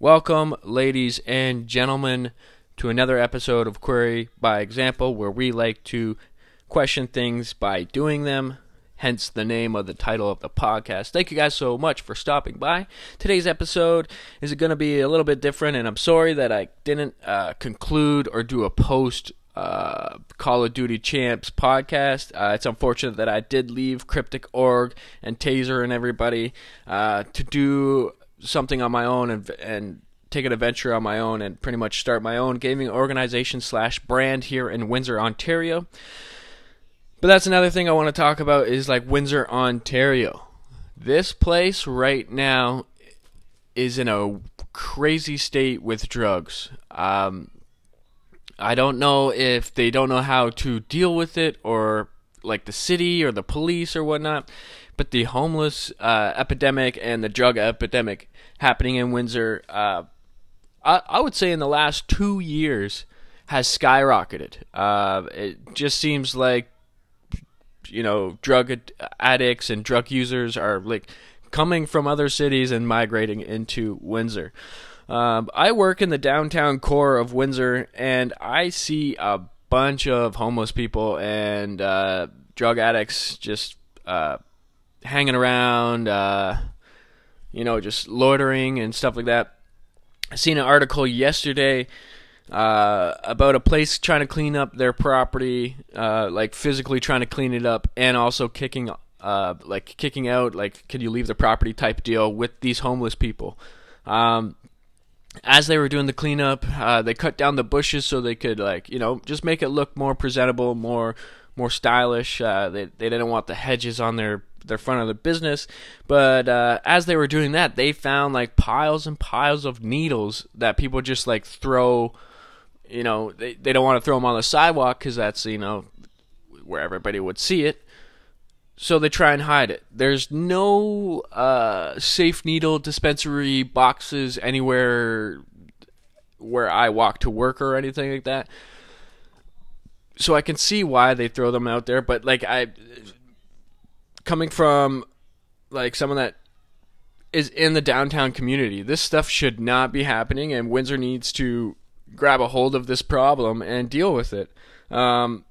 Welcome, ladies and gentlemen, to another episode of Query by Example, where we like to question things by doing them, hence the name of the title of the podcast. Thank you guys so much for stopping by. Today's episode is going to be a little bit different, and I'm sorry that I didn't uh, conclude or do a post uh, Call of Duty Champs podcast. Uh, it's unfortunate that I did leave Cryptic Org and Taser and everybody uh, to do something on my own and and take an adventure on my own and pretty much start my own gaming organization slash brand here in Windsor, Ontario. But that's another thing I want to talk about is like Windsor, Ontario. This place right now is in a crazy state with drugs. Um, I don't know if they don't know how to deal with it or like the city or the police or whatnot but the homeless uh, epidemic and the drug epidemic happening in Windsor, uh, I, I, would say in the last two years, has skyrocketed. Uh, it just seems like you know drug addicts and drug users are like coming from other cities and migrating into Windsor. Um, I work in the downtown core of Windsor, and I see a bunch of homeless people and uh, drug addicts just uh, hanging around, uh, you know, just loitering and stuff like that. I seen an article yesterday uh, about a place trying to clean up their property, uh, like physically trying to clean it up, and also kicking, uh, like kicking out, like, can you leave the property type deal with these homeless people. Um, as they were doing the cleanup, uh, they cut down the bushes so they could, like, you know, just make it look more presentable, more more stylish. Uh, they they didn't want the hedges on their their front of the business. But uh, as they were doing that, they found like piles and piles of needles that people just like throw. You know, they they don't want to throw them on the sidewalk because that's you know where everybody would see it. So they try and hide it. There's no uh, safe needle dispensary boxes anywhere where I walk to work or anything like that so I can see why they throw them out there, but like I coming from like someone that is in the downtown community, this stuff should not be happening and Windsor needs to grab a hold of this problem and deal with it. Um,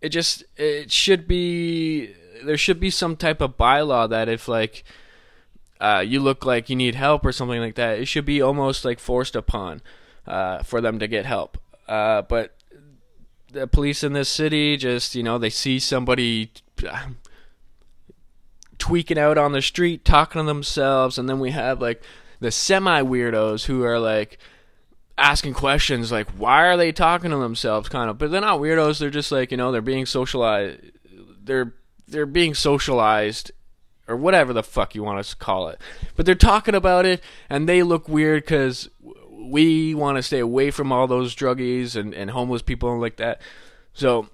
it just it should be there should be some type of bylaw that if like uh, you look like you need help or something like that, it should be almost like forced upon uh, for them to get help. Uh, but the police in this city just you know they see somebody tweaking out on the street talking to themselves and then we have like the semi weirdos who are like asking questions like why are they talking to themselves? kind of. But they're not weirdos they're just like you know they're being socialized they're they're being socialized or whatever the fuck you want us to call it. But they're talking about it and they look weird because we want to stay away from all those druggies and, and homeless people and like that. So,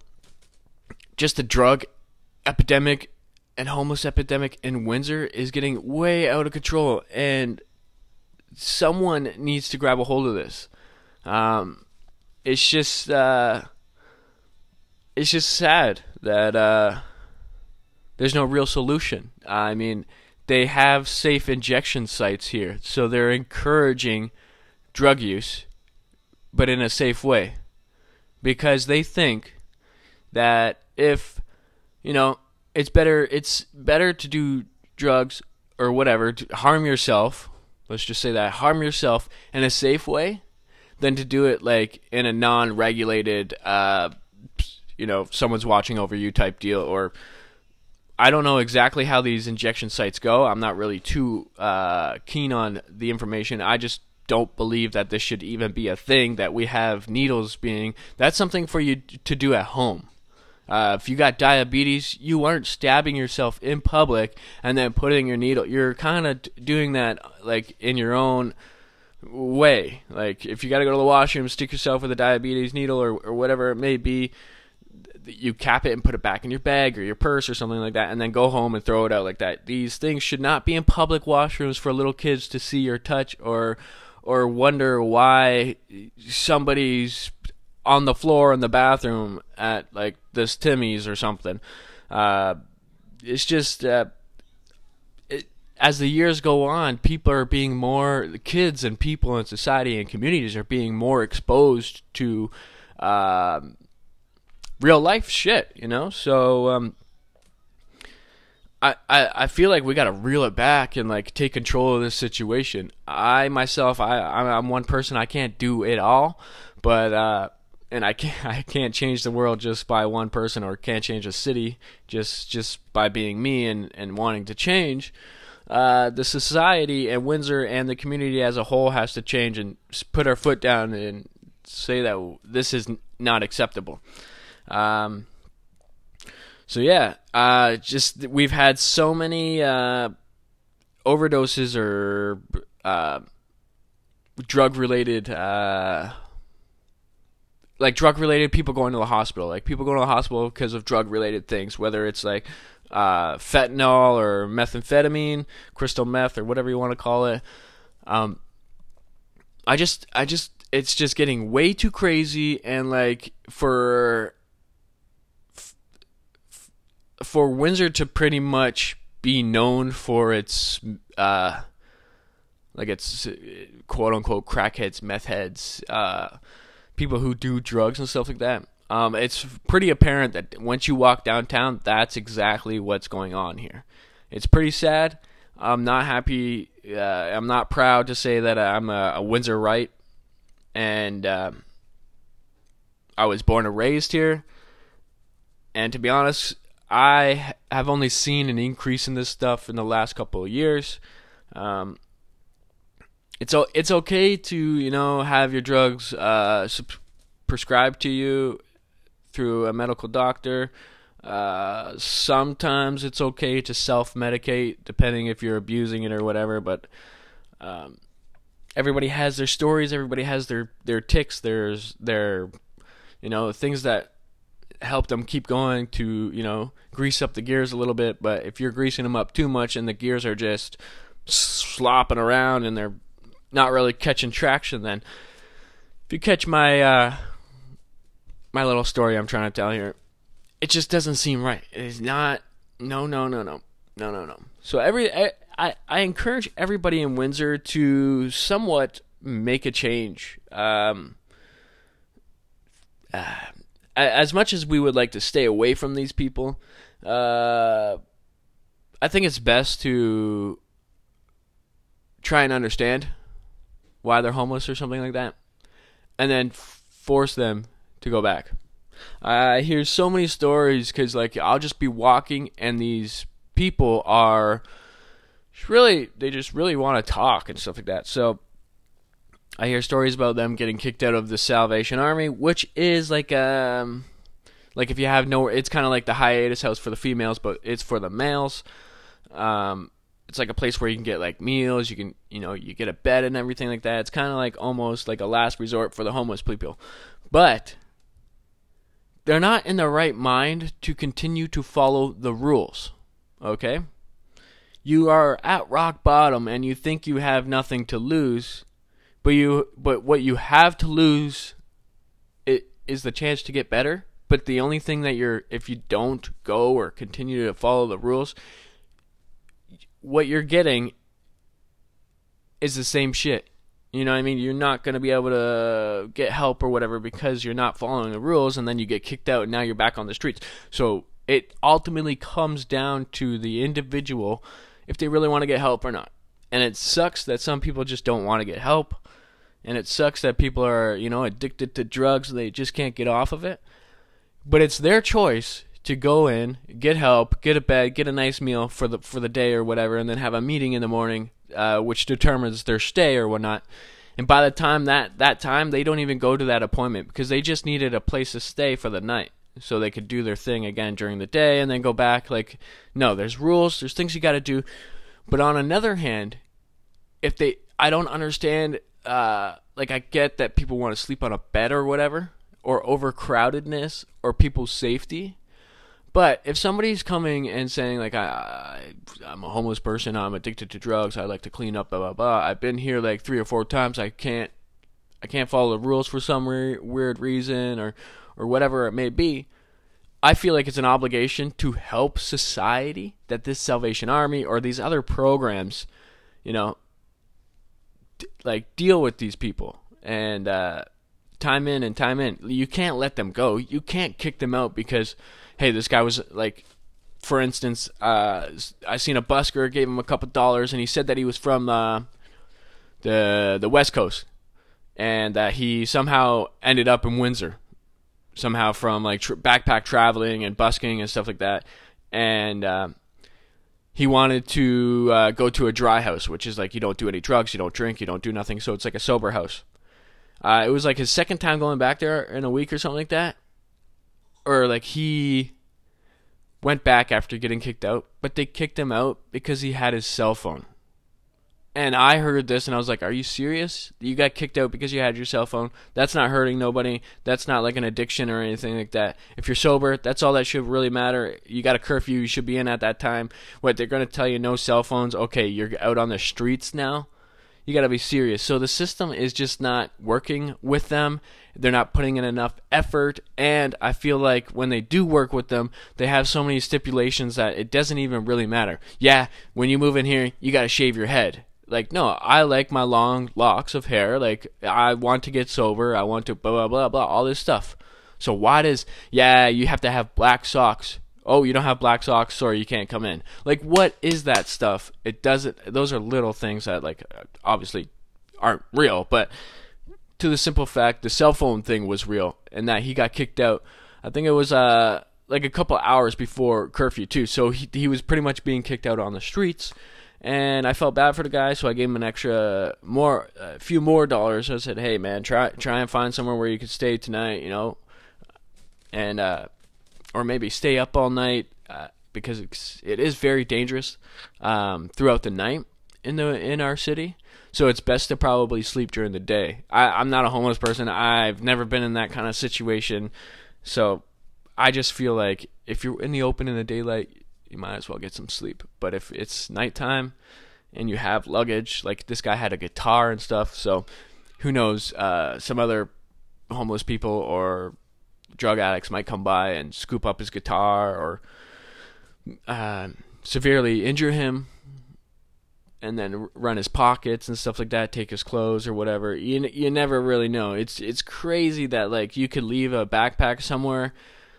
just the drug epidemic and homeless epidemic in Windsor is getting way out of control, and someone needs to grab a hold of this. Um, it's just uh, it's just sad that uh, there's no real solution. I mean, they have safe injection sites here, so they're encouraging drug use, but in a safe way. Because they think that if, you know, it's better it's better to do drugs or whatever, to harm yourself, let's just say that, harm yourself in a safe way than to do it like in a non-regulated uh you know, someone's watching over you type deal or I don't know exactly how these injection sites go. I'm not really too uh, keen on the information. I just don't believe that this should even be a thing that we have needles being that's something for you to do at home. Uh, if you got diabetes you aren't stabbing yourself in public and then putting your needle you're kind of doing that like in your own way. Like if you got to go to the washroom stick yourself with a diabetes needle or, or whatever it may be you cap it and put it back in your bag or your purse or something like that and then go home and throw it out like that. These things should not be in public washrooms for little kids to see or touch or or wonder why somebody's on the floor in the bathroom at like this Timmy's or something. Uh, it's just uh, it, as the years go on, people are being more kids and people in society and communities are being more exposed to um, real life shit, you know. So um, I, I feel like we got to reel it back and like take control of this situation. I myself, I I'm one person. I can't do it all, but uh, and I can't I can't change the world just by one person or can't change a city just just by being me and and wanting to change. Uh, the society and Windsor and the community as a whole has to change and put our foot down and say that this is not acceptable. Um, so yeah, uh, just we've had so many uh, overdoses or uh, drug related, uh, like drug related people going to the hospital, like people going to the hospital because of drug related things, whether it's like uh, fentanyl or methamphetamine, crystal meth or whatever you want to call it. Um, I just, I just, it's just getting way too crazy, and like for for Windsor to pretty much be known for its uh, like its quote unquote crackheads, meth heads, uh, people who do drugs and stuff like that. Um, it's pretty apparent that once you walk downtown, that's exactly what's going on here. It's pretty sad. I'm not happy. Uh, I'm not proud to say that I'm a, a Windsor right, and um, I was born and raised here. And to be honest, I have only seen an increase in this stuff in the last couple of years. Um, it's it's okay to you know have your drugs uh, prescribed to you through a medical doctor. Uh, sometimes it's okay to self medicate, depending if you're abusing it or whatever. But um, everybody has their stories. Everybody has their their ticks. There's their you know things that help them keep going to you know grease up the gears a little bit. But if you're greasing them up too much and the gears are just slopping around and they're not really catching traction, then if you catch my uh, my little story I'm trying to tell here, it just doesn't seem right. It is not. No, no, no, no, no, no, no. So every I, I, I encourage everybody in Windsor to somewhat make a change. Um, uh, as much as we would like to stay away from these people, uh, I think it's best to try and understand why they're homeless or something like that, and then force them to go back. I hear so many stories because, like, I'll just be walking and these people are really, they just really want to talk and stuff like that. So I hear stories about them getting kicked out of the Salvation Army, which is like um like if you have no it's kind of like the hiatus house for the females, but it's for the males. Um it's like a place where you can get like meals, you can you know, you get a bed and everything like that. It's kind of like almost like a last resort for the homeless people. But they're not in the right mind to continue to follow the rules. Okay? You are at rock bottom and you think you have nothing to lose but you but what you have to lose it is the chance to get better but the only thing that you're if you don't go or continue to follow the rules what you're getting is the same shit you know what I mean? You're not going to be able to get help or whatever because you're not following the rules and then you get kicked out and now you're back on the streets. So it ultimately comes down to the individual if they really want to get help or not. And it sucks that some people just don't want to get help. And it sucks that people are you know addicted to drugs. They just can't get off of it. But it's their choice to go in get help get a bed get a nice meal for the for the day or whatever and then have a meeting in the morning uh, which determines their stay or whatnot. And by the time that that time they don't even go to that appointment because they just needed a place to stay for the night so they could do their thing again during the day and then go back. Like no there's rules there's things you got to do. But on another hand if they i don't understand uh, like I get that people want to sleep on a bed or whatever, or overcrowdedness, or people's safety. But if somebody's coming and saying like I, I am a homeless person, I'm addicted to drugs, I like to clean up, blah blah blah. I've been here like three or four times. I can't I can't follow the rules for some weird, weird reason or or whatever it may be. I feel like it's an obligation to help society that this Salvation Army or these other programs, you know, like deal with these people and uh, time in and time in. You can't let them go. You can't kick them out because, hey, this guy was like, for instance, uh, I seen a busker gave him a couple dollars and he said that he was from uh, the the West Coast and that he somehow ended up in Windsor somehow from like tr- backpack traveling and busking and stuff like that, and uh, he wanted to uh, go to a dry house, which is like you don't do any drugs, you don't drink, you don't do nothing, so it's like a sober house. Uh, it was like his second time going back there in a week or something like that, or like he went back after getting kicked out, but they kicked him out because he had his cell phone. And I heard this and I was like, Are you serious? You got kicked out because you had your cell phone? That's not hurting nobody. That's not like an addiction or anything like that. If you're sober, that's all that should really matter. You got a curfew, you should be in at that time. What, they're going to tell you no cell phones? Okay, you're out on the streets now? You got to be serious. So the system is just not working with them. They're not putting in enough effort. And I feel like when they do work with them, they have so many stipulations that it doesn't even really matter. Yeah, when you move in here, you got to shave your head like no i like my long locks of hair. Like i want to get sober. I want to blah blah blah blah all this stuff. So why does yeah you have to have black socks. Oh you don't have black socks. Sorry you can't come in. Like what is that stuff? It doesn't those are little things that like obviously aren't real but to the simple fact the cell phone thing was real and that he got kicked out. I think it was uh like a couple hours before curfew too. So he, he was pretty much being kicked out on the streets and I felt bad for the guy, so I gave him an extra more, a few more dollars. I said, "Hey, man, try try and find somewhere where you could stay tonight, you know, and uh, or maybe stay up all night uh, because it's, it is very dangerous um, throughout the night in the in our city. So it's best to probably sleep during the day. I, I'm not a homeless person. I've never been in that kind of situation, so I just feel like if you're in the open in the daylight, you might as well get some sleep. But if it's nighttime and you have luggage, like this guy had a guitar and stuff, so who knows? Uh, some other homeless people or drug addicts might come by and scoop up his guitar or uh, severely injure him and then run his pockets and stuff like that, take his clothes or whatever. You you never really know. It's it's crazy that like you could leave a backpack somewhere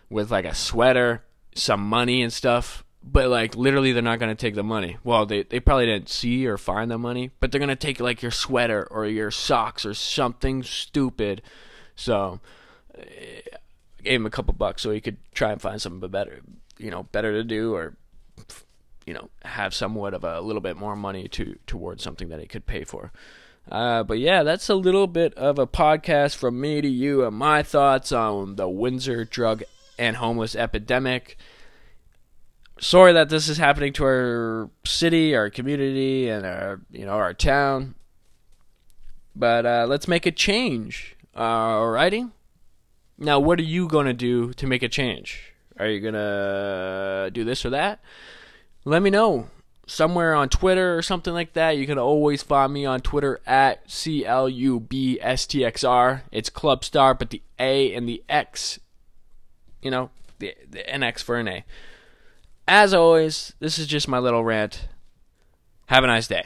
with like a sweater, some money and stuff but like literally they're not going to take the money. Well they, they probably didn't see or find the money but they're going to take like your sweater or your socks or something stupid. So I eh, gave him a couple bucks so he could try and find something better you know better to do or you know have somewhat of a, a little bit more money to towards something that he could pay for. Uh, but yeah, that's a little bit of a podcast from me to you and my thoughts on the Windsor drug and homeless epidemic sorry that this is happening to our city, our community, and our you know our town. But uh, let's make a change. Uh, alrighty. Now, what are you gonna do to make a change? Are you gonna do this or that? Let me know somewhere on Twitter or something like that. You can always find me on Twitter at C L U B S T X R. It's Club Star, but the A and the X, you know, the the NX for an A. As always, this is just my little rant. Have a nice day.